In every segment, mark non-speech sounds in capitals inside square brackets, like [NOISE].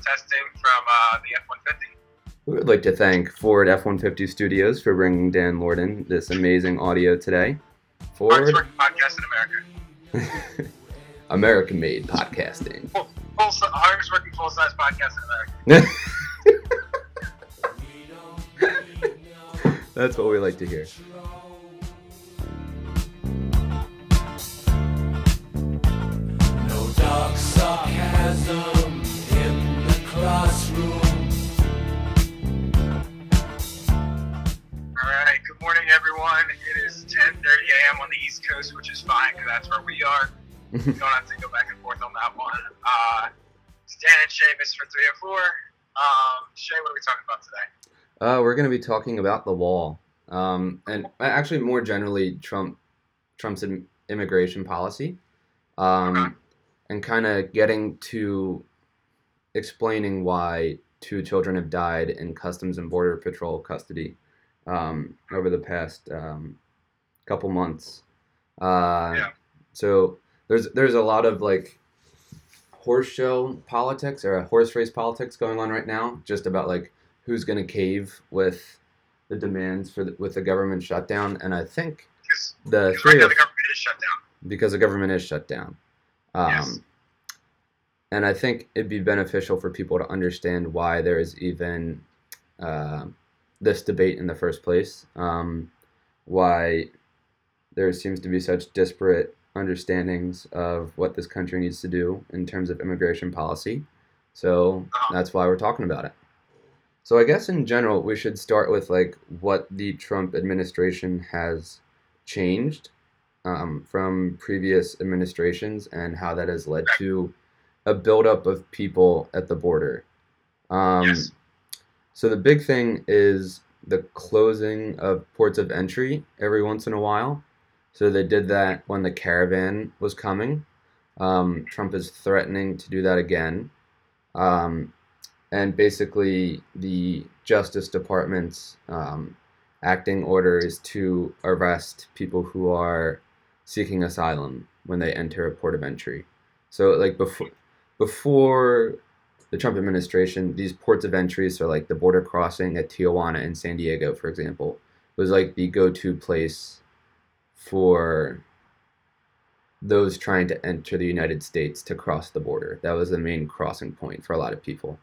testing from uh, the F-150. We would like to thank Ford F-150 Studios for bringing Dan Lorden this amazing audio today. Ford, podcast in America. [LAUGHS] American-made podcasting. Full, full, hardest working full size podcast in America. [LAUGHS] That's what we like to hear. 30 a.m. on the East Coast, which is fine because that's where we are. [LAUGHS] we don't have to go back and forth on that one. Uh, Dan and Sheamus for three or four. Um, Shay, what are we talking about today? Uh, we're going to be talking about the wall, um, and actually more generally Trump Trump's immigration policy, um, okay. and kind of getting to explaining why two children have died in Customs and Border Patrol custody um, over the past um, couple months. Uh, Yeah. So there's there's a lot of like horse show politics or a horse race politics going on right now, just about like who's going to cave with the demands for the, with the government shutdown, and I think the right three now of the government is shut down. because the government is shut down. Um, Yes. And I think it'd be beneficial for people to understand why there is even uh, this debate in the first place. Um, why there seems to be such disparate understandings of what this country needs to do in terms of immigration policy. So that's why we're talking about it. So I guess in general, we should start with like what the Trump administration has changed um, from previous administrations and how that has led to a buildup of people at the border. Um, Yes. So the big thing is the closing of ports of entry every once in a while. So they did that when the caravan was coming. Um, Trump is threatening to do that again. Um, and basically, the Justice Department's um, acting order is to arrest people who are seeking asylum when they enter a port of entry. So, like before, before the Trump administration, these ports of entry, so like the border crossing at Tijuana and San Diego, for example, was like the go-to place for those trying to enter the United States to cross the border. That was the main crossing point for a lot of people.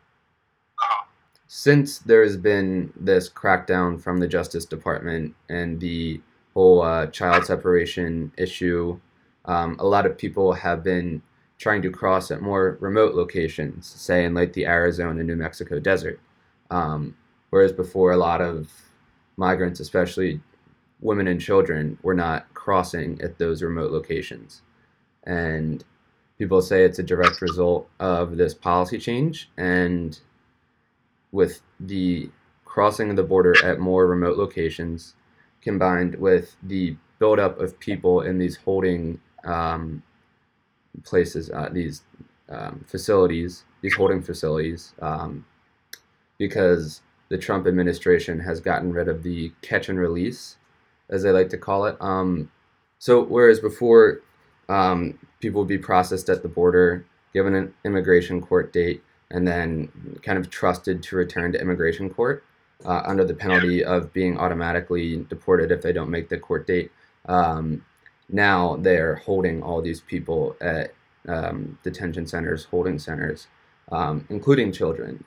Since there has been this crackdown from the Justice Department and the whole uh, child separation issue, um, a lot of people have been trying to cross at more remote locations, say in like the Arizona, New Mexico desert. Um, whereas before, a lot of migrants, especially women and children, were not crossing at those remote locations. And people say it's a direct result of this policy change. And with the crossing of the border at more remote locations, combined with the buildup of people in these holding um, places, uh, these um, facilities, these holding facilities, um, because the Trump administration has gotten rid of the catch and release, as they like to call it. Um, so, whereas before um, people would be processed at the border, given an immigration court date, and then kind of trusted to return to immigration court uh, under the penalty of being automatically deported if they don't make the court date. Um, now they're holding all these people at um, detention centers, holding centers, um, including children.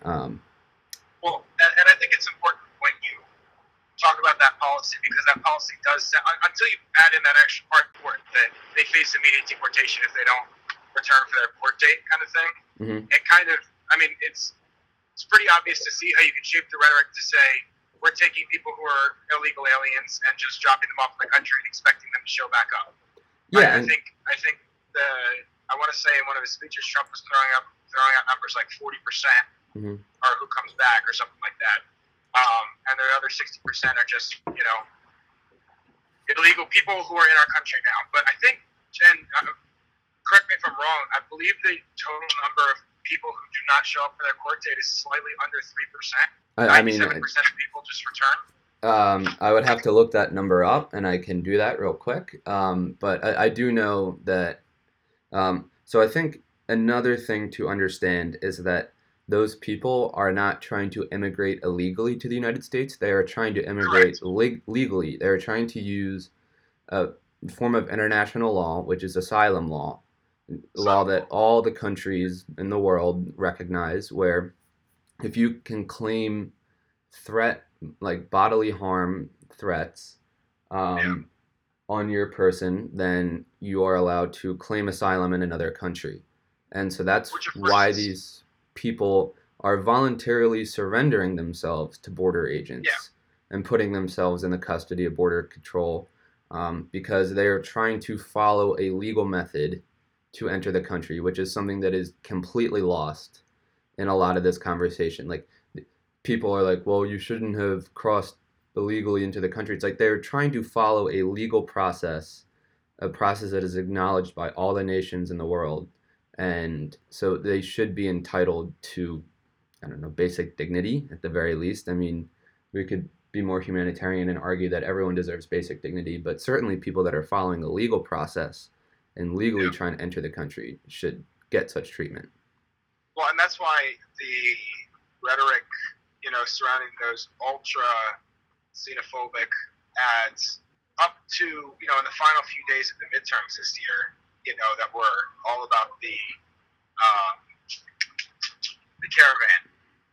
Talk about that policy because that policy does un- until you add in that extra part for it that they face immediate deportation if they don't return for their court date kind of thing. Mhm. It kind of, I mean, it's it's pretty obvious to see how you can shape the rhetoric to say we're taking people who are illegal aliens and just dropping them off in the country and expecting them to show back up. Yeah, I and, think I think the I want to say in one of his speeches, Trump was throwing up throwing out numbers like forty percent Mhm. are who comes back or something like that, um, and the other sixty percent are just you know illegal people who are in our country now. But I think, and uh, correct me if I'm wrong, I believe the total number of people who do not show up for their court date is slightly under three percent. I, I mean, Ninety-seven percent of people just return. Um, I would have to look that number up, and I can do that real quick. Um, but I, I do know that. Um, so I think another thing to understand is that those people are not trying to immigrate illegally to the United States. They are trying to immigrate leg- legally. They are trying to use a form of international law, which is asylum law, law that all the countries in the world recognize, where if you can claim threat, like bodily harm threats, um, Yeah. on your person, then you are allowed to claim asylum in another country. And so that's why these people are voluntarily surrendering themselves to border agents Yeah. and putting themselves in the custody of border control um, because they are trying to follow a legal method to enter the country, which is something that is completely lost in a lot of this conversation. Like people are like, well, you shouldn't have crossed illegally into the country. It's like they're trying to follow a legal process, a process that is acknowledged by all the nations in the world. And so they should be entitled to, I don't know, basic dignity at the very least. I mean, we could be more humanitarian and argue that everyone deserves basic dignity, but certainly people that are following a legal process and legally Yeah. trying to enter the country should get such treatment. Well, and that's why the rhetoric, you know, surrounding those ultra xenophobic ads up to, you know, in the final few days of the midterms this year, you know, that were all about the um, the caravan,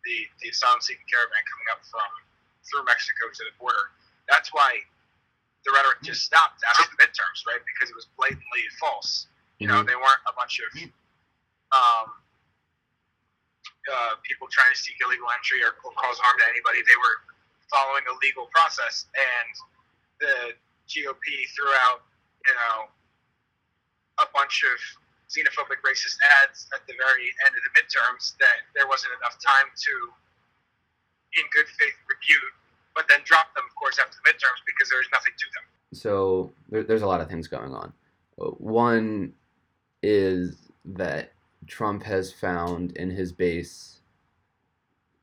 the the asylum seeking caravan coming up from through Mexico to the border. That's why the rhetoric just stopped after the midterms, right? Because it was blatantly false. You know, Mhm. they weren't a bunch of um, uh, people trying to seek illegal entry or, or cause harm to anybody. They were following a legal process, and the GOP threw out, you know, a bunch of xenophobic, racist ads at the very end of the midterms that there wasn't enough time to, in good faith, refute, but then drop them, of course, after the midterms because there was nothing to them. so there, there's a lot of things going on. Uh, One is that Trump has found in his base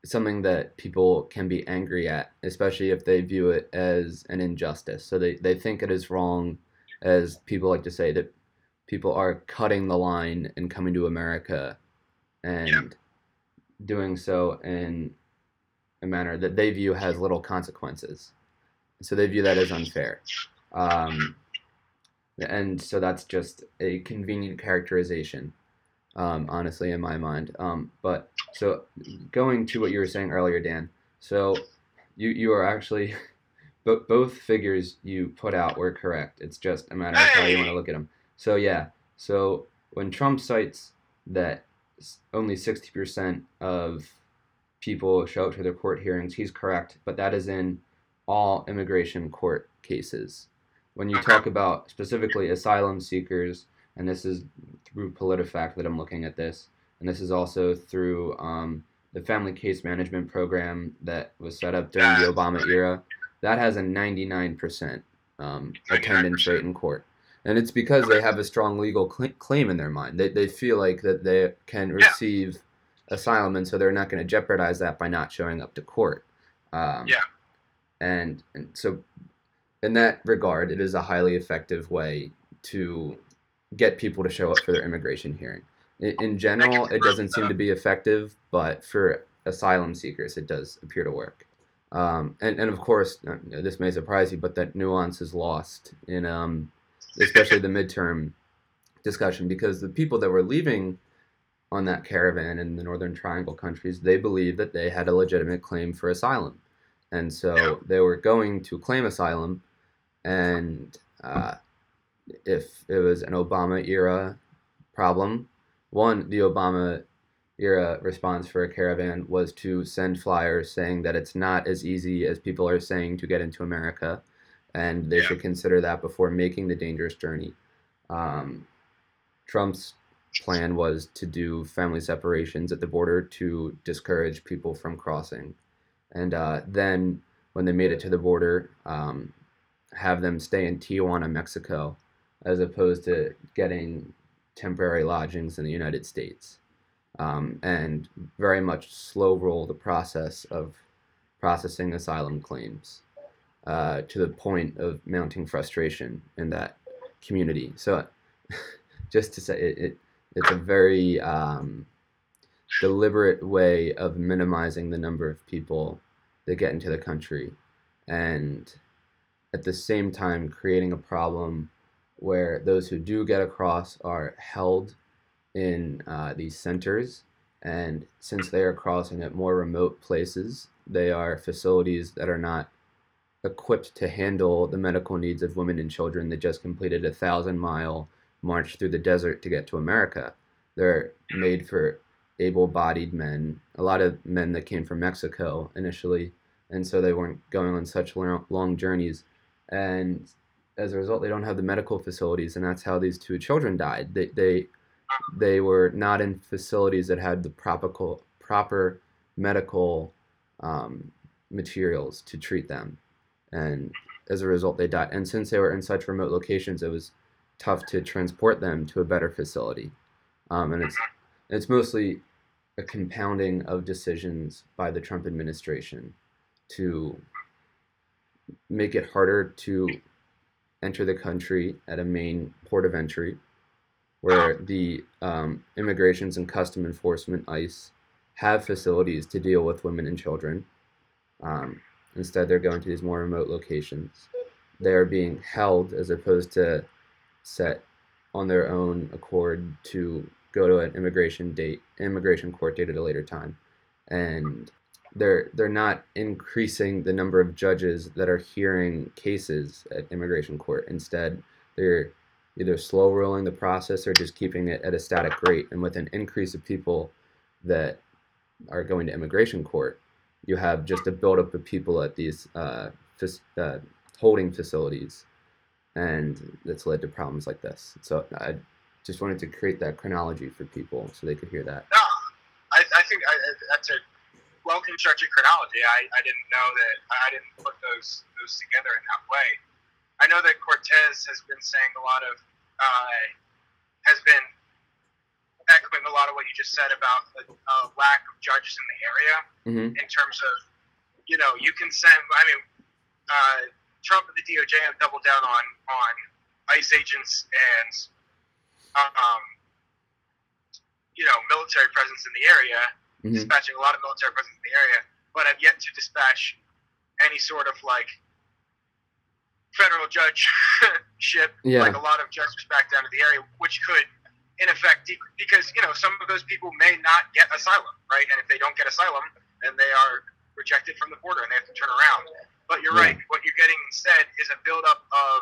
something that people can be angry at, especially if they view it as an injustice. So they, they think it is wrong, as people like to say, that people are cutting the line and coming to America and Yeah. doing so in a manner that they view has little consequences. So they view that as unfair. Um, and so that's just a convenient characterization, um, honestly, in my mind. Um, but so going to what you were saying earlier, Dan. So you you are actually, [LAUGHS] both figures you put out were correct. It's just a matter of how you want to look at them. So yeah. So when Trump cites that only sixty percent of people show up to their court hearings, he's correct. But that is in all immigration court cases. When you talk about specifically asylum seekers, and this is through PolitiFact that I'm looking at this, and this is also through um, the Family Case Management Program that was set up during the Obama era. That has a 99% um, attendance rate in court. And it's because they have a strong legal cl- claim in their mind. They, they feel like that they can Yeah. receive asylum, and so they're not going to jeopardize that by not showing up to court. Um, Yeah. And, and so, in that regard, it is a highly effective way to get people to show up for their immigration hearing. In, in general, it doesn't seem to be effective, but for asylum seekers, it does appear to work. Um, and, and of course, uh, this may surprise you, but that nuance is lost in um, especially the midterm discussion because the people that were leaving on that caravan in the Northern Triangle countries, they believed that they had a legitimate claim for asylum. And so Yeah. they were going to claim asylum. And uh, if it was an Obama era problem, one, the Obama era response for a caravan was to send flyers saying that it's not as easy as people are saying to get into America and they Yeah. should consider that before making the dangerous journey. Um, Trump's plan was to do family separations at the border to discourage people from crossing. And uh, then when they made it to the border, um, have them stay in Tijuana, Mexico, as opposed to getting temporary lodgings in the United States. Um, and very much slow roll the process of processing asylum claims uh, to the point of mounting frustration in that community. So, [LAUGHS] just to say, it, it it's a very um, deliberate way of minimizing the number of people that get into the country and at the same time creating a problem where those who do get across are held in uh, these centers and since they are crossing at more remote places they are facilities that are not equipped to handle the medical needs of women and children that just completed a thousand mile march through the desert to get to america. They're made for able-bodied men a lot of men that came from mexico initially and so they weren't going on such long, long journeys. And as a result they don't have the medical facilities and that's how these two children died. They they they were not in facilities that had the proper proper medical um, materials to treat them and as a result they died and since they were in such remote locations it was tough to transport them to a better facility um, and it's it's mostly a compounding of decisions by the Trump administration to make it harder to enter the country at a main port of entry, where the um, immigrations and custom enforcement ICE have facilities to deal with women and children. Um, instead, they're going to these more remote locations. They are being held as opposed to set on their own accord to go to an immigration date, immigration court date at a later time, and they're they're not increasing the number of judges that are hearing cases at immigration court. Instead, they're either slow rolling the process or just keeping it at a static rate. And with an increase of people that are going to immigration court, you have just a buildup of people at these uh, uh, holding facilities, and that's led to problems like this. So I just wanted to create that chronology for people so they could hear that. No, I, I think I, that's a well constructed chronology. I, I didn't know that I didn't put those those together in that way. I know that Cortez has been saying a lot of uh, has been echoing a lot of what you just said about the uh, lack of judges in the area mm-hmm. in terms of you know you can send. I mean, uh, Trump and the DOJ have doubled down on on ICE agents and um, you know military presence in the area mm-hmm. dispatching a lot of military presence in the area, but have yet to dispatch any sort of like federal judge [LAUGHS] ship, yeah. like a lot of judges back down to the area, which could, in effect, because you know some of those people may not get asylum, right? And if they don't get asylum, then they are rejected from the border and they have to turn around. But you're yeah. right. What you're getting instead is a buildup of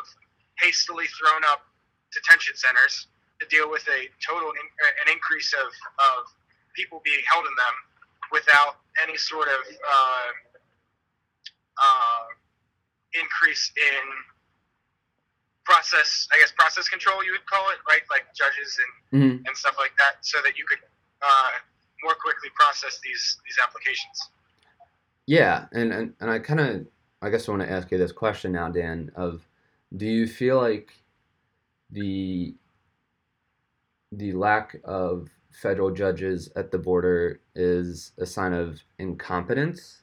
hastily thrown up detention centers to deal with a total in, an increase of, of people being held in them without any sort of uh, uh, increase in process, I guess process control you would call it, right? Like judges and mm-hmm. and stuff like that, so that you could uh, more quickly process these these applications. Yeah, and and, and I kind of I guess I want to ask you this question now, Dan. Of do you feel like the the lack of federal judges at the border is a sign of incompetence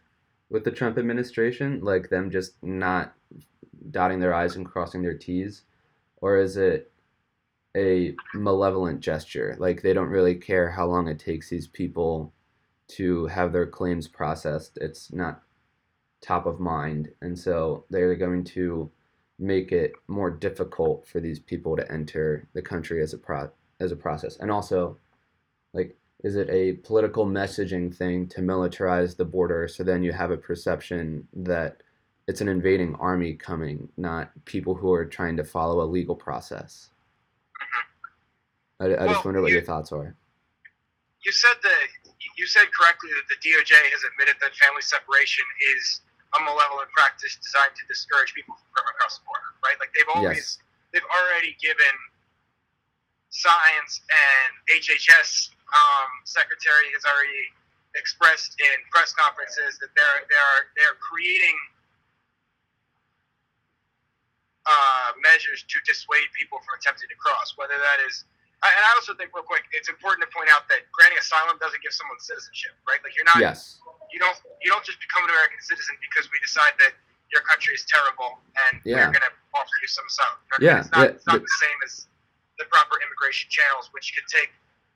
with the Trump administration, like them just not dotting their I's and crossing their T's? Or is it a malevolent gesture? Like they don't really care how long it takes these people to have their claims processed. It's not top of mind. And so they're going to make it more difficult for these people to enter the country as a pro- as a process. And also like is it a political messaging thing to militarize the border so then you have a perception that it's an invading army coming not people who are trying to follow a legal process. I, I well, just wonder what you, your thoughts are. You said that you said correctly that the doj has admitted that family separation is a malevolent practice designed to discourage people from coming across the border right? Like they've always yes. they've already given science and hhs um, secretary has already expressed in press conferences that they're they're they're creating uh, measures to dissuade people from attempting to cross. Whether that is, and I also think real quick, it's important to point out that granting asylum doesn't give someone citizenship, right? Like you're not, yes. you don't you don't just become an American citizen because we decide that your country is terrible and yeah. we're going to offer you some asylum. Yeah, it's not, yeah, it's not the same as the proper immigration channels, which can take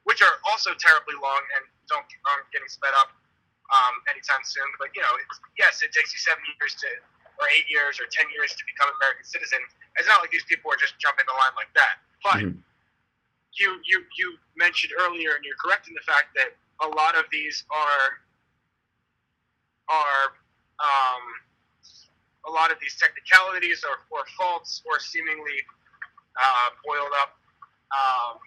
which are also terribly long and don't aren't getting sped up um, anytime soon. But you know, it's, yes, it takes you seven years to, or eight years, or ten years to become an American citizen. It's not like these people are just jumping the line like that. But Mhm. you you you mentioned earlier, and you're correct in the fact that a lot of these are are um, a lot of these technicalities or, or faults or seemingly uh, boiled up um,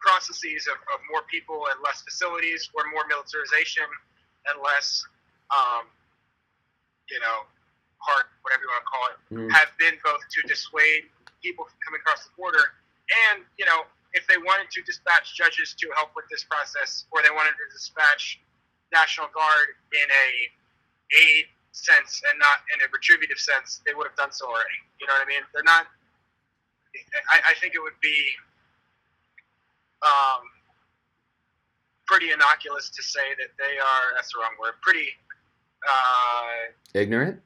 processes of, of more people and less facilities or more militarization and less, um, you know, hard, whatever you want to call it, Mhm. have been both to dissuade people from coming across the border and, you know, if they wanted to dispatch judges to help with this process or they wanted to dispatch National Guard in a aid sense and not in a retributive sense, they would have done so already. You know what I mean? They're not. I, I think it would be um, pretty innocuous to say that they are. That's the wrong word. Pretty uh, Ignorant?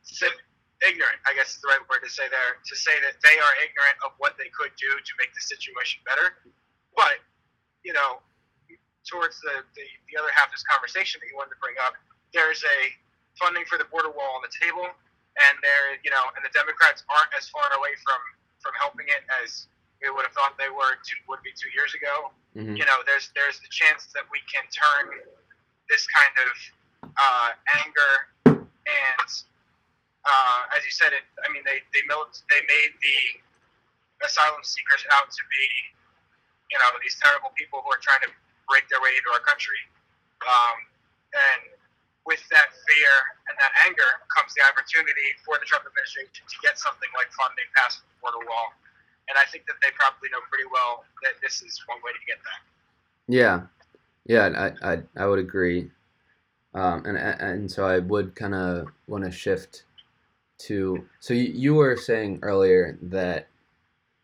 ignorant. I guess is the right word to say there. To say that they are ignorant of what they could do to make the situation better. But you know, towards the, the, the other half of this conversation that you wanted to bring up, there's a funding for the border wall on the table, and there, you know, and the Democrats aren't as far away from from helping it as we would have thought they were two, would be two years ago. hmm You know, there's there's the chance that we can turn this kind of uh, anger and, uh, as you said, it. I mean, they they mil- they made the asylum seekers out to be, you know, these terrible people who are trying to break their way into our country. Um, and with that fear and that anger comes the opportunity for the Trump administration to get something like funding past the border wall. And I think that they probably know pretty well that this is one way to get that. Yeah, yeah, I, I, I would agree. Um, and and so I would kind of want to shift to. So you, you were saying earlier that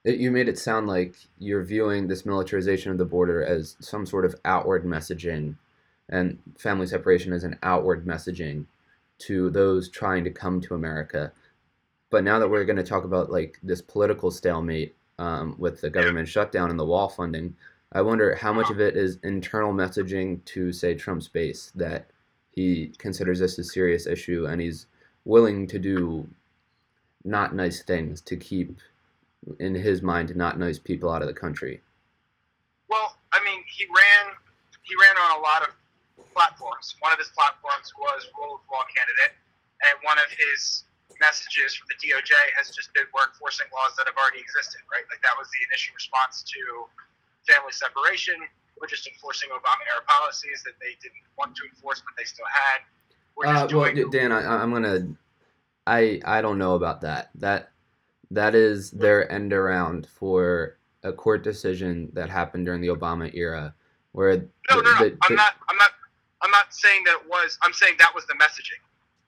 it, you made it sound like you're viewing this militarization of the border as some sort of outward messaging, and family separation as an outward messaging to those trying to come to America. But now that we're going to talk about like this political stalemate um, with the government shutdown and the wall funding, I wonder how much of it is internal messaging to say Trump's base that he considers this a serious issue and he's willing to do not nice things to keep, in his mind, not nice people out of the country. Well, I mean, he ran he ran on a lot of platforms. One of his platforms was rule of law candidate, and one of his messages from the DOJ has just been we're enforcing laws that have already existed, right? Like that was the initial response to family separation. We're just enforcing Obama era policies that they didn't want to enforce, but they still had. We're Uh, just well, doing. Dan, I, I'm gonna, I I don't know about that. That that is their end around for a court decision that happened during the Obama era, where no, no, no. the- the- I'm not. I'm not. I'm not saying that it was. I'm saying that was the messaging.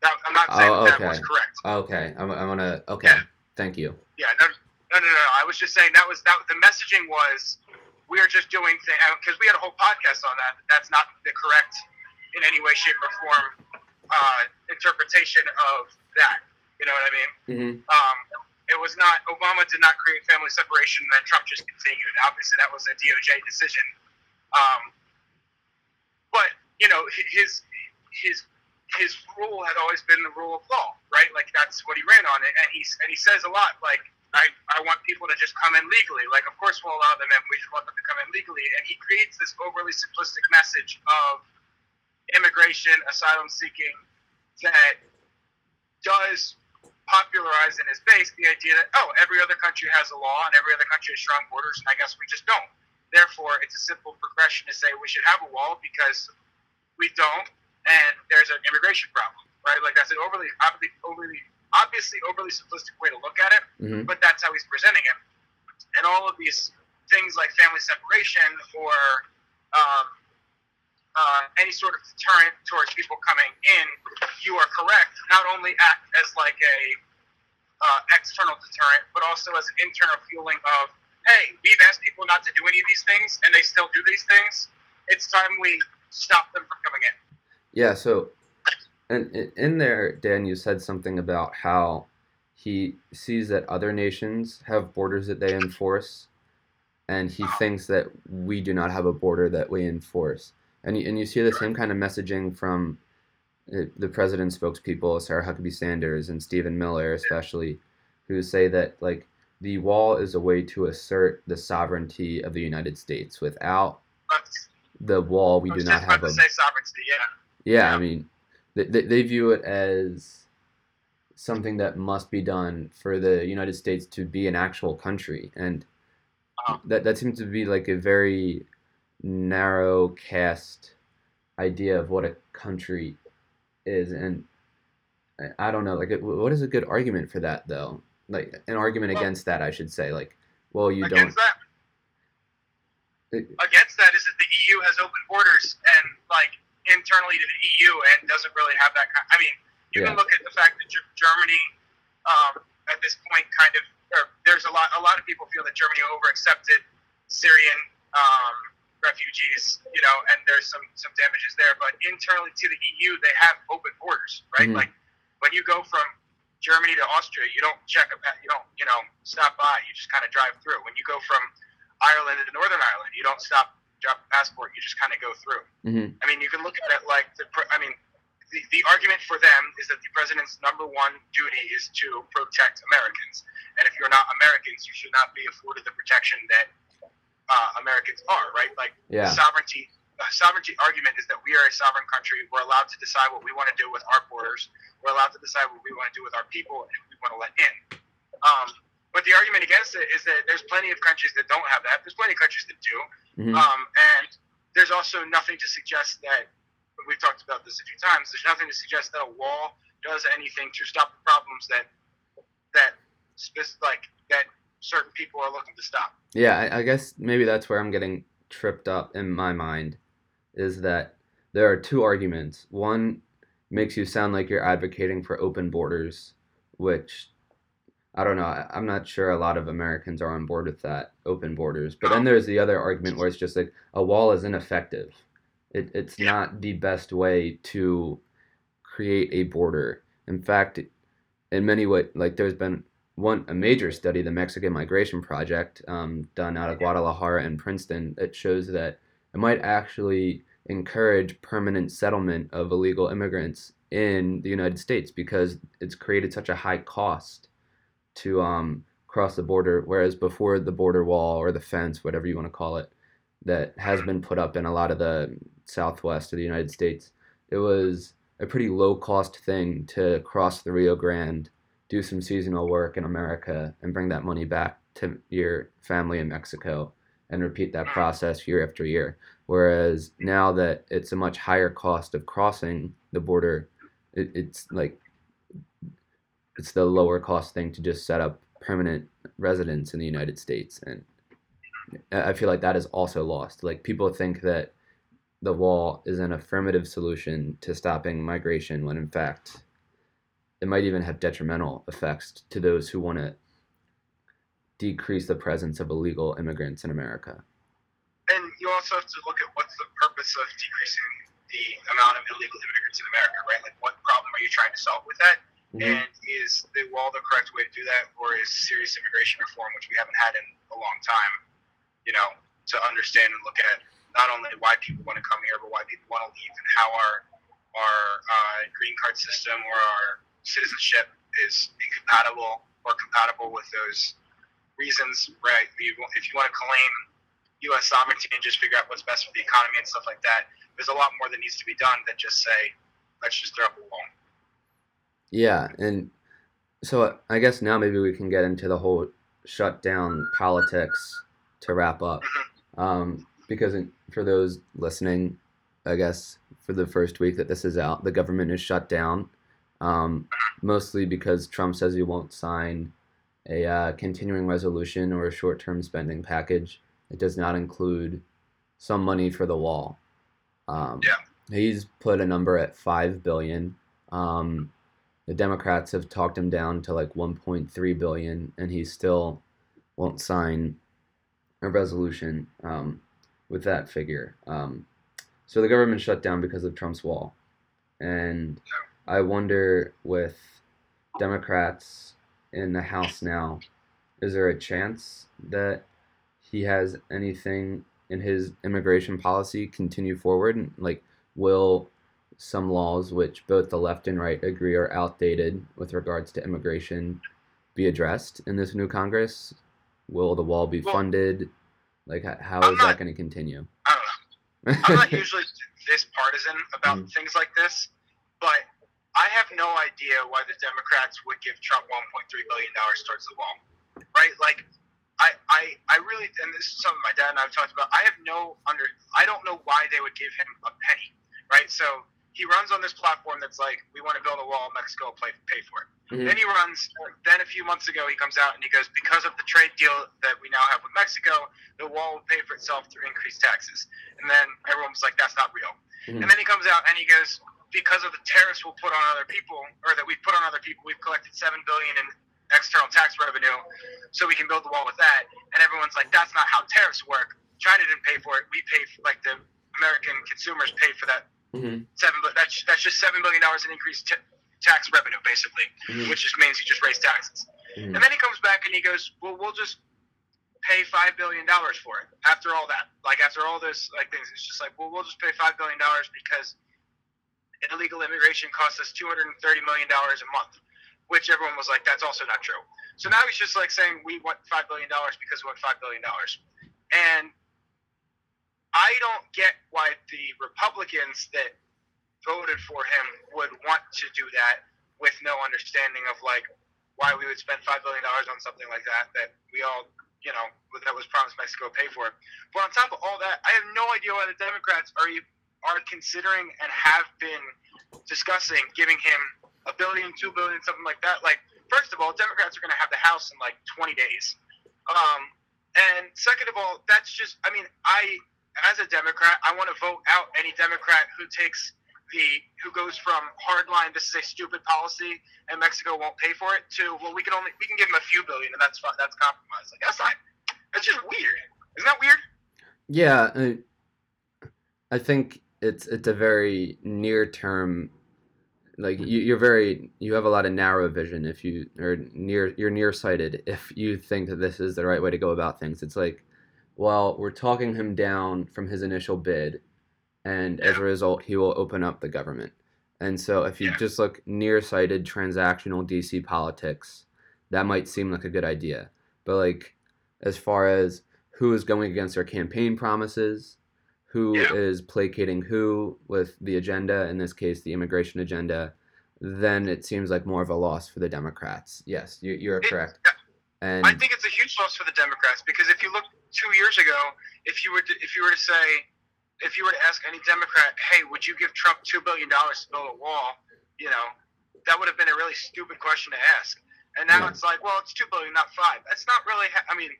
That, I'm not saying Oh, that, that was correct. Okay, I'm, I'm gonna. Okay, Yeah. thank you. Yeah, no, no, no, no. I was just saying that was that. The messaging was we are just doing things because we had a whole podcast on that. That's not the correct, in any way, shape, or form, uh, interpretation of that. You know what I mean? hmm Um, it was not Obama did not create family separation, and then Trump just continued. Obviously, that was a DOJ decision. Um, but you know, his his his rule had always been the rule of law, right? Like that's what he ran on, and and he's and he says a lot like. I, I want people to just come in legally. Like, of course, we'll allow them in. We just want them to come in legally. And he creates this overly simplistic message of immigration, asylum seeking, that does popularize in his base the idea that oh every other country has a law and every other country has strong borders and I guess we just don't. Therefore, it's a simple progression to say we should have a wall because we don't, and there's an immigration problem, right? Like that's an overly, overly, obviously overly simplistic way to look at it, hmm but that's how he's presenting it. And all of these things like family separation or um, uh, any sort of deterrent towards people coming in, you are correct. Not only act as like a uh, external deterrent, but also as an internal feeling of, hey, we've asked people not to do any of these things, and they still do these things. It's time we stop them from coming in. Yeah. So, and in- there, Dan, you said something about how he sees that other nations have borders that they enforce, and he thinks that we do not have a border that we enforce. And you, and you see the same kind of messaging from uh, the president's spokespeople, Sarah Huckabee Sanders and Stephen Miller, especially, who say that like the wall is a way to assert the sovereignty of the United States. Without the wall, we I do not about have to a say sovereignty. Yeah. yeah, Yeah. I mean, they, they, they view it as something that must be done for the United States to be an actual country, and Uh-huh. that that seems to be like a very narrow cast idea of what a country is, and I, don't know, like, what is a good argument for that though? Like an argument Well- against that, I should say, like, well, you don't. that. It- against that is that the EU has open borders and like internally to the EU and doesn't really have that. Kind, I mean, you Yeah. can look at the fact that Germany, um, at this point, kind of, or there's a lot. A lot of people feel that Germany over accepted Syrian um, refugees, you know, and there's some some damages there. But internally to the EU, they have open borders, right? Mhm. Like when you go from Germany to Austria, you don't check a you don't you know stop by. You just kind of drive through. When you go from Ireland to Northern Ireland, you don't stop, drop a passport. You just kind of go through. Mhm. I mean, you can look at it like the. I mean, the, the argument for them is that the president's number one duty is to protect Americans, and if you're not Americans, you should not be afforded the protection that uh, Americans are. Right? Like Yeah. sovereignty. The sovereignty argument is that we are a sovereign country. We're allowed to decide what we want to do with our borders. We're allowed to decide what we want to do with our people and who we want to let in. Um, but the argument against it is that there's plenty of countries that don't have that. There's plenty of countries that do. Mhm. Um, and there's also nothing to suggest that we've talked about this a few times. There's nothing to suggest that a wall does anything to stop the problems that that like that certain people are looking to stop. Yeah, I, I guess maybe that's where I'm getting tripped up in my mind is that there are two arguments. One makes you sound like you're advocating for open borders, which I don't know. I, I'm not sure a lot of Americans are on board with that open borders. But then there's the other argument where it's just like a wall is ineffective. It, it's Yeah. not the best way to create a border. In fact, in many ways, like there's been one a major study, the Mexican Migration Project, um, done out of Guadalajara and Princeton, that shows that it might actually encourage permanent settlement of illegal immigrants in the United States because it's created such a high cost to um, cross the border, whereas before the border wall or the fence, whatever you want to call it, that has been put up in a lot of the southwest of the United States, it was a pretty low cost thing to cross the Rio Grande, do some seasonal work in America, and bring that money back to your family in Mexico and repeat that process year after year. Whereas now that it's a much higher cost of crossing the border, it, it's like it's the lower cost thing to just set up permanent residence in the United States. And I feel like that is also lost. Like people think that the wall is an affirmative solution to stopping migration when in fact it might even have detrimental effects to those who want to decrease the presence of illegal immigrants in America. And you also have to look at what's the purpose of decreasing the amount of illegal immigrants in America, right? Like, what problem are you trying to solve with that? Mhm. And is the wall the correct way to do that, or is serious immigration reform, which we haven't had in a long time, you know, to understand and look at not only why people want to come here, but why people want to leave, and how our our uh, green card system or our citizenship is incompatible or compatible with those reasons, right? If you want to claim U.S. sovereignty and just figure out what's best for the economy and stuff like that, there's a lot more that needs to be done than just say, let's just throw up a wall. Yeah, and so I guess now maybe we can get into the whole shutdown politics to wrap up. Um, because for those listening, I guess for the first week that this is out, the government is shut down, um, mostly because Trump says he won't sign a uh, continuing resolution or a short term spending package. that does not include some money for the wall. Um, Yeah. He's put a number at five billion. Um, the Democrats have talked him down to like 1.3 billion, and he still won't sign a resolution um, with that figure. Um, so the government shut down because of Trump's wall, and I wonder with Democrats in the House now, is there a chance that he has anything in his immigration policy continue forward? Like, will some laws which both the left and right agree are outdated with regards to immigration be addressed in this new Congress? Will the wall be Well, funded? Like, how I'm is that going to continue? I don't know. I'm not usually this partisan about Mhm. things like this, but I have no idea why the Democrats would give Trump 1.3 billion dollars towards the wall, right? Like, I, I, I really, and this is something my dad and I have talked about. I have no under, I don't know why they would give him a penny, right? So he runs on this platform that's like, we want to build a wall, in Mexico will pay, pay for it. Mhm. Then he runs. Then a few months ago, he comes out and he goes, because of the trade deal that we now have with Mexico, the wall will pay for itself through increased taxes. And then everyone was like, that's not real. Mhm. And then he comes out and he goes, because of the tariffs we'll put on other people, or that we've put on other people, we've collected seven billion in external tax revenue, so we can build the wall with that. And everyone's like, that's not how tariffs work. China didn't pay for it. We pay, for, like the American consumers paid for that Mhm. seven. But that's that's just seven billion dollars in increased t- tax revenue, basically, Mhm. which just means you just raise taxes. Mhm. And then he comes back and he goes, "Well, we'll just pay five billion dollars for it." After all that, like after all this, like things, it's just like, "Well, we'll just pay five billion dollars because illegal immigration costs us two hundred and thirty million dollars a month," which everyone was like, "That's also not true." So now he's just like saying, "We want five billion dollars because we want five billion dollars," and I don't get why the Republicans that voted for him would want to do that with no understanding of like why we would spend five billion dollars on something like that that we all you know that was promised Mexico pay for. But on top of all that, I have no idea why the Democrats are are considering and have been discussing giving him a billion, two billion, something like that. Like first of all, Democrats are going to have the House in like 20 days. Um, and second of all, that's just I mean I as a Democrat, I want to vote out any Democrat who takes the who goes from hardline this is a stupid policy and Mexico won't pay for it to well we can only we can give them a few billion and that's fine that's compromise like that's not that's just weird. Isn't that weird? Yeah, I, think it's it's a very near term, like you, you're very you have a lot of narrow vision if you or near you're nearsighted if you think that this is the right way to go about things. It's like, well, we're talking him down from his initial bid, and as a result, he will open up the government. And so, if you just look nearsighted transactional DC politics, that might seem like a good idea. But like, as far as who is going against their campaign promises, who is Yeah. placating who with the agenda, in this case, the immigration agenda, then it seems like more of a loss for the Democrats. Yes, you, you're It- correct. And I think it's a huge loss for the Democrats because if you look two years ago if you were to, if you were to say if you were to ask any Democrat hey would you give Trump two billion dollars to build a wall? You know that would have been a really stupid question to ask. And now Yeah. it's like well it's two billion not five. That's not really ha- I mean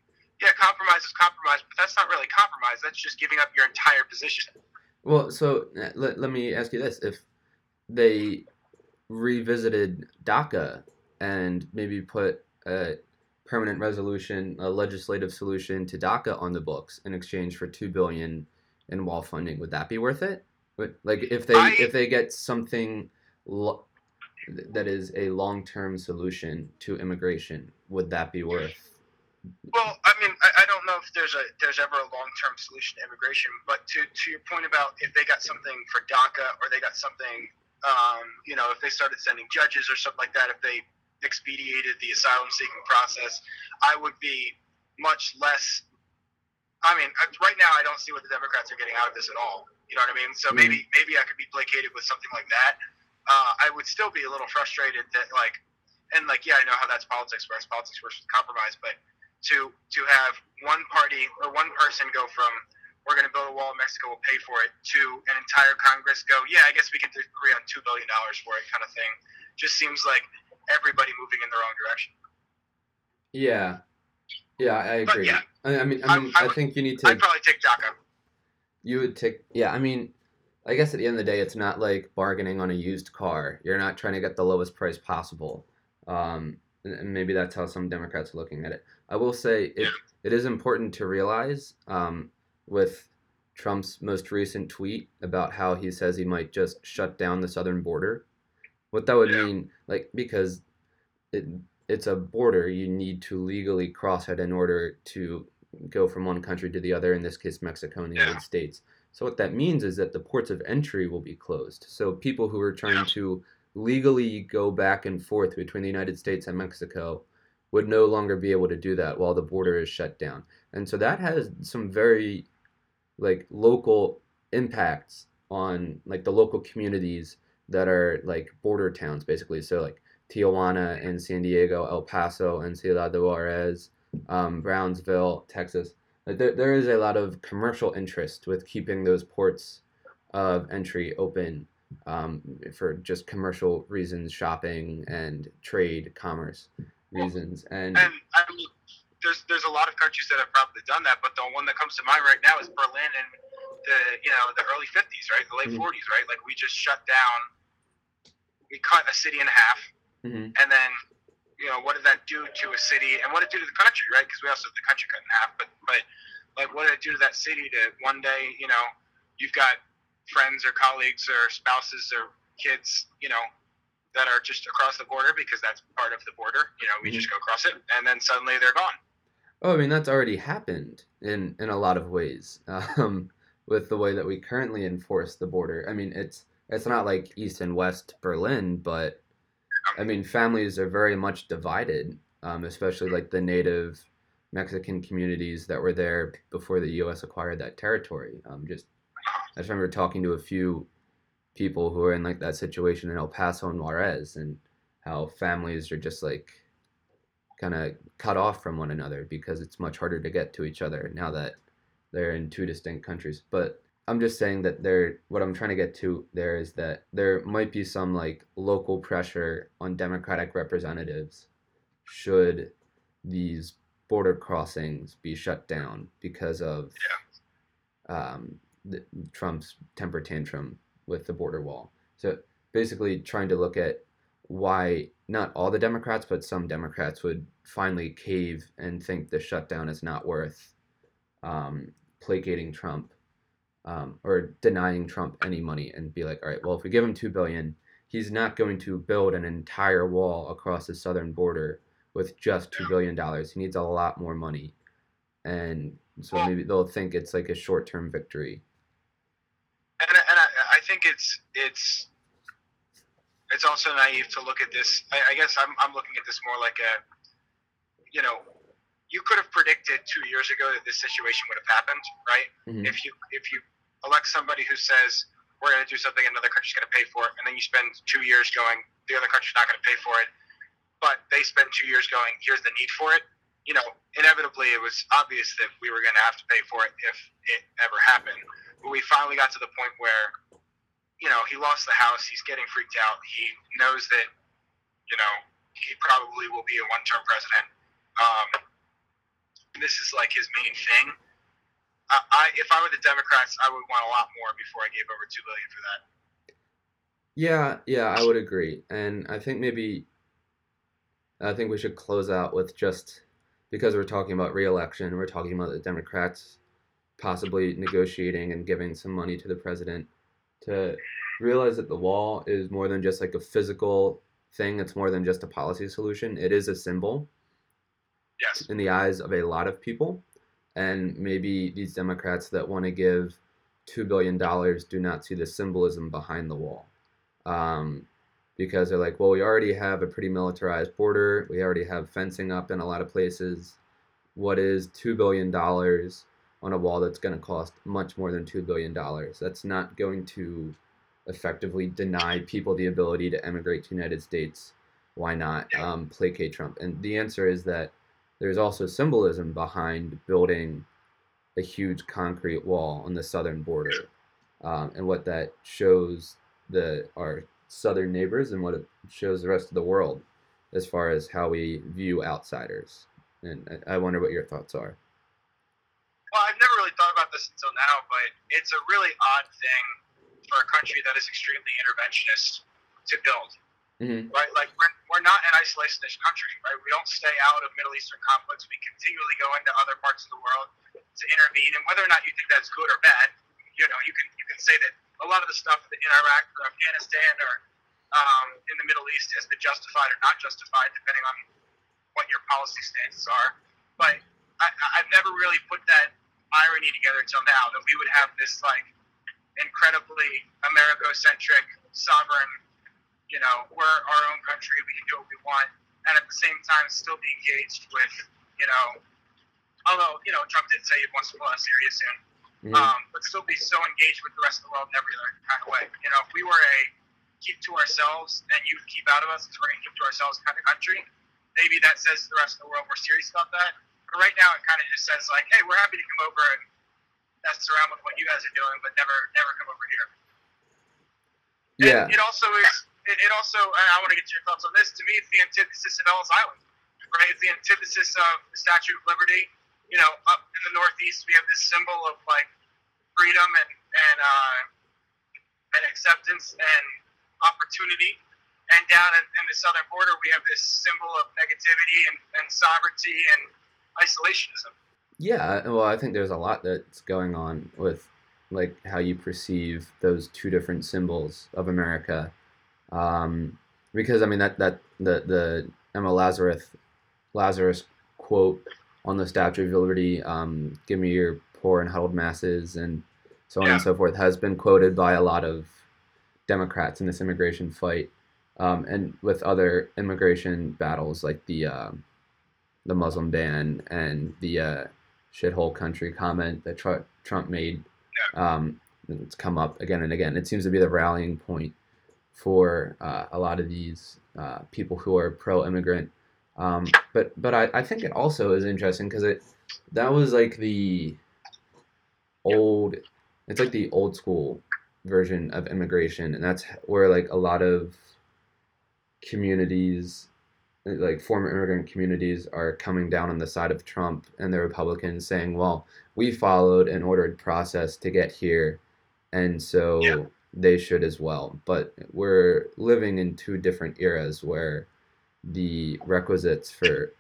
yeah compromise is compromise but that's not really compromise. That's just giving up your entire position. Well, so uh, let, let me ask you this: if they revisited DACA and maybe put a permanent resolution, a legislative solution to DACA on the books in exchange for two billion in wall funding, would that be worth it? Would, like if they I- if they get something lo- that is a long term solution to immigration, would that be worth? Well, I mean, I, I don't know if there's a there's ever a long term solution to immigration, but to to your point about if they got something for DACA or they got something, um, you know, if they started sending judges or something like that, if they expedited the asylum seeking process, I would be much less. I mean, right now I don't see what the Democrats are getting out of this at all. You know what I mean? So Mhm. maybe maybe I could be placated with something like that. Uh, I would still be a little frustrated that like, and like, yeah, I know how that's politics versus politics versus compromise, but to to have one party or one person go from we're going to build a wall and Mexico we'll pay for it to an entire Congress go yeah I guess we could agree on two billion dollars for it kind of thing just seems like everybody moving in the wrong direction. Yeah, yeah, I agree. yeah. I, I mean, I mean, I I would- think you need to. I'd probably take DACA. You would take, yeah. I mean, I guess at the end of the day, it's not like bargaining on a used car. You're not trying to get the lowest price possible. Um, and, and maybe that's how some Democrats are looking at it. I will say it, Yeah. it is important to realize um, with Trump's most recent tweet about how he says he might just shut down the southern border. What that would Yeah. mean, like, because it it's a border, you need to legally cross it in order to go from one country to the other, in this case, Mexico and the Yeah. United States. So what that means is that the ports of entry will be closed. So people who are trying Yeah. to legally go back and forth between the United States and Mexico would no longer be able to do that while the border is shut down. And so that has some very like local impacts on like the local communities that are like border towns basically. So like Tijuana and San Diego, El Paso and Ciudad de Juarez, um, Brownsville, Texas. Like, There, there is a lot of commercial interest with keeping those ports of entry open um, for just commercial reasons, shopping and trade, commerce reasons. And And I mean, there's there's a lot of countries that have probably done that, but the one that comes to mind right now is Berlin in the you know the early 50s, right, the late Mhm. 40s, right. Like we just shut down, we cut a city in half, Mhm. and then you know what did that do to a city, and what did it do to the country, right? Because we also have the country cut in half, but but like what did it do to that city to one day you know you've got friends or colleagues or spouses or kids, you know, that are just across the border because that's part of the border. You know, we Mhm. just go across it, and then suddenly they're gone. Oh, I mean that's already happened in in a lot of ways [LAUGHS] um, with the way that we currently enforce the border. I mean it's it's not like East and West Berlin, but I mean families are very much divided, um, especially like the native Mexican communities that were there before the U.S. acquired that territory. Um, just I just remember talking to a few people who are in like that situation in El Paso and Juarez, and how families are just like kind of cut off from one another because it's much harder to get to each other now that they're in two distinct countries. But I'm just saying that there what I'm trying to get to there is that there might be some like local pressure on democratic representatives should these border crossings be shut down because of um, the, Trump's temper tantrum with the border wall. So basically trying to look at why not all the Democrats, but some Democrats would finally cave and think the shutdown is not worth um, placating Trump um, or denying Trump any money and be like, all right, well, if we give him two billion, he's not going to build an entire wall across the southern border with just two billion dollars. He needs a lot more money, and so maybe they'll think it's like a short-term victory. And, and I, I think it's it's it's also naive to look at this. I, I guess I'm, I'm looking at this more like a, you know, you could have predicted two years ago that this situation would have happened, right? Mhm. If you if you elect somebody who says we're going to do something, another country's going to pay for it, and then you spend two years going, the other country's not going to pay for it, but they spend two years going, here's the need for it. You know, inevitably it was obvious that we were going to have to pay for it if it ever happened. But we finally got to the point where, you know, he lost the house. He's getting freaked out. He knows that, you know, he probably will be a one-term president. Um, this is like his main thing. I, I, if I were the Democrats, I would want a lot more before I gave over two billion for that. Yeah, yeah, I would agree. And I think maybe I think we should close out with just because we're talking about reelection, we're talking about the Democrats possibly negotiating and giving some money to the president to realize that the wall is more than just like a physical thing, it's more than just a policy solution. It is a symbol Yes. in the eyes of a lot of people. And maybe these Democrats that want to give $2 billion do not see the symbolism behind the wall. Um, because they're like, well, we already have a pretty militarized border. We already have fencing up in a lot of places. What is $2 billion on a wall that's going to cost much more than $2 billion? That's not going to effectively deny people the ability to emigrate to the United States. Why not um, placate Trump? And the answer is that there's also symbolism behind building a huge concrete wall on the southern border, um, and what that shows the our southern neighbors and what it shows the rest of the world as far as how we view outsiders. And I I wonder what your thoughts are. Well, I've never really thought about this until now, but it's a really odd thing for a country that is extremely interventionist to build. Hmm right? Like we're, we're not an isolationist country, right? We don't stay out of Middle Eastern conflicts. We continually go into other parts of the world to intervene. And whether or not you think that's good or bad, you know, you can you can say that a lot of the stuff in Iraq or Afghanistan or um, in the Middle East has been justified or not justified, depending on what your policy stances are. But I, I've never really put that irony together till now that we would have this like incredibly Americo-centric, sovereign, you know, we're our own country, we can do what we want, and at the same time still be engaged with, you know, although you know Trump did say he wants to pull out Syria soon, Mhm. um, but still be so engaged with the rest of the world in every other kind of way. You know, if we were a keep to ourselves and you keep out of us, because we're going to keep to ourselves kind of country, maybe that says to the rest of the world we're serious about that. But right now, it kind of just says like, hey, we're happy to come over and mess around with what you guys are doing, but never, never come over here. yeah. And it also is. It, it also. and I want to get your thoughts on this. To me, it's the antithesis of Ellis Island, right? It's the antithesis of the Statue of Liberty. You know, up in the Northeast, we have this symbol of like freedom and and uh, and acceptance and opportunity. And down in, in the southern border, we have this symbol of negativity and, and sovereignty and isolationism. Yeah, well, I think there's a lot that's going on with like how you perceive those two different symbols of America, um, because I mean that that the the Emma Lazarus Lazarus quote on the Statue of Liberty, um, "Give me your poor and huddled masses," and so on and so forth, has been quoted by a lot of Democrats in this immigration fight, um, and with other immigration battles like the um the Muslim ban and the uh, shithole country comment that Tr- Trump made. Um, it's come up again and again. It seems to be the rallying point for uh, a lot of these uh, people who are pro-immigrant. Um, but but I, I think it also is interesting because it that was like the old it's like the old school version of immigration and that's where like a lot of communities like former immigrant communities are coming down on the side of Trump and the Republicans saying, well, we followed an ordered process to get here, and so Yeah. They should as well. But we're living in two different eras where the requisites for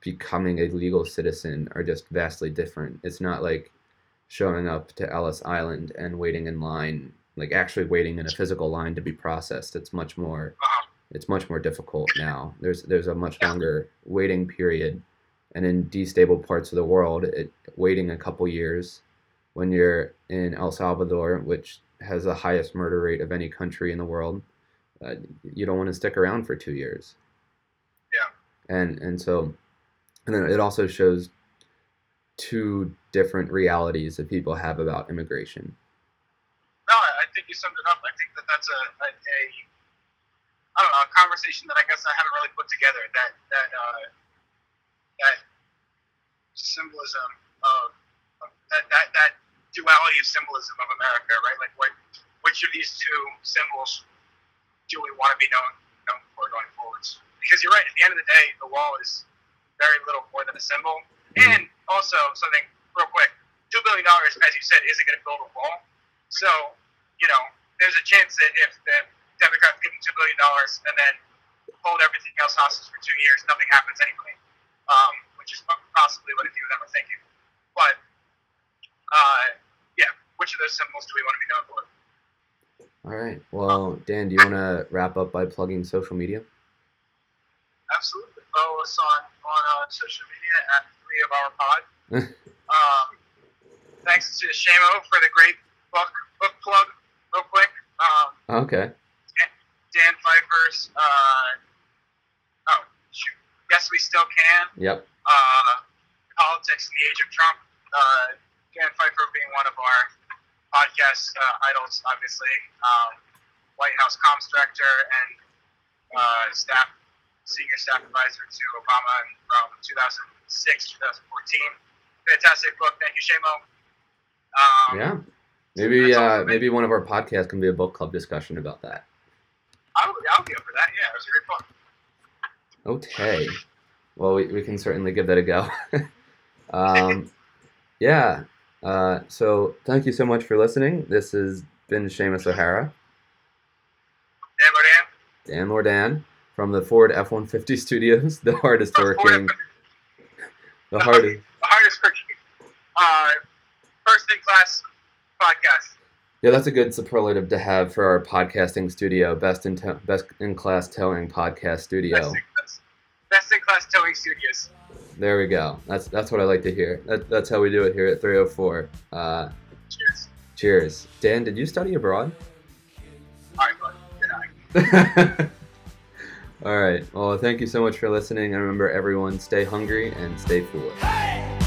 becoming a legal citizen are just vastly different. It's not like showing up to Ellis Island and waiting in line, like actually waiting in a physical line to be processed. It's much more it's much more difficult now. There's there's a much longer waiting period, and in destable parts of the world, it, waiting a couple years. When you're in El Salvador, which has the highest murder rate of any country in the world, uh, you don't want to stick around for two years. Yeah. And and so, and then it also shows two different realities that people have about immigration. No, I think you summed it up. I think that that's a, a, a I don't know, a conversation that I guess I haven't really put together. That that uh, that symbolism of, of that, that that duality of symbolism of America, right? Like, which of these two symbols do we want to be known known for going forwards? Because you're right. At the end of the day, the wall is very little more than a symbol. Mhm. And also something real quick: two billion dollars, as you said, isn't going to build a wall. So, you know, there's a chance that if the Democrats give them two billion dollars and then hold everything else hostage for two years, nothing happens anyway. Um, which is possibly what a few of them are thinking. But, uh, yeah, which of those symbols do we want to be known for? All right. Well, Dan, do you want to wrap up by plugging social media? Absolutely. Follow us on on uh, social media at three of our pod. [LAUGHS] um, thanks to Shamo for the great book book plug, real quick. Um, Okay. Dan Pfeiffer's. Uh, oh, shoot. Yes, we still can. Yep. Uh, politics in the age of Trump. Uh, Dan Pfeiffer being one of our podcast uh, idols, obviously. Um, White House comms director and uh, staff, senior staff advisor to Obama from 2006 2014. Fantastic book. Thank you, Shamo. Um, Yeah. Maybe uh, maybe one of our podcasts can be a book club discussion about that. I would, I would be up for that. Yeah, it was a great book. Okay. Well, we, we can certainly give that a go. [LAUGHS] um, yeah. Uh, so thank you so much for listening. This has been Seamus O'Hara, Dan Modan. Dan Lordan from the Ford F-150 [LAUGHS] Studios, the hardest working, [LAUGHS] the hardest. the hardest working, uh, first in class podcast. Yeah, that's a good superlative to have for our podcasting studio, best in te- best in class towing podcast studio. Best in, class, best in class towing studios. There we go. That's that's what I like to hear. That, that's how we do it here at 304. Uh, Cheers. cheers. Dan, did you study abroad? All right, buddy. Good night. All right. Well, thank you so much for listening. And remember, everyone, stay hungry and stay foolish. Hey!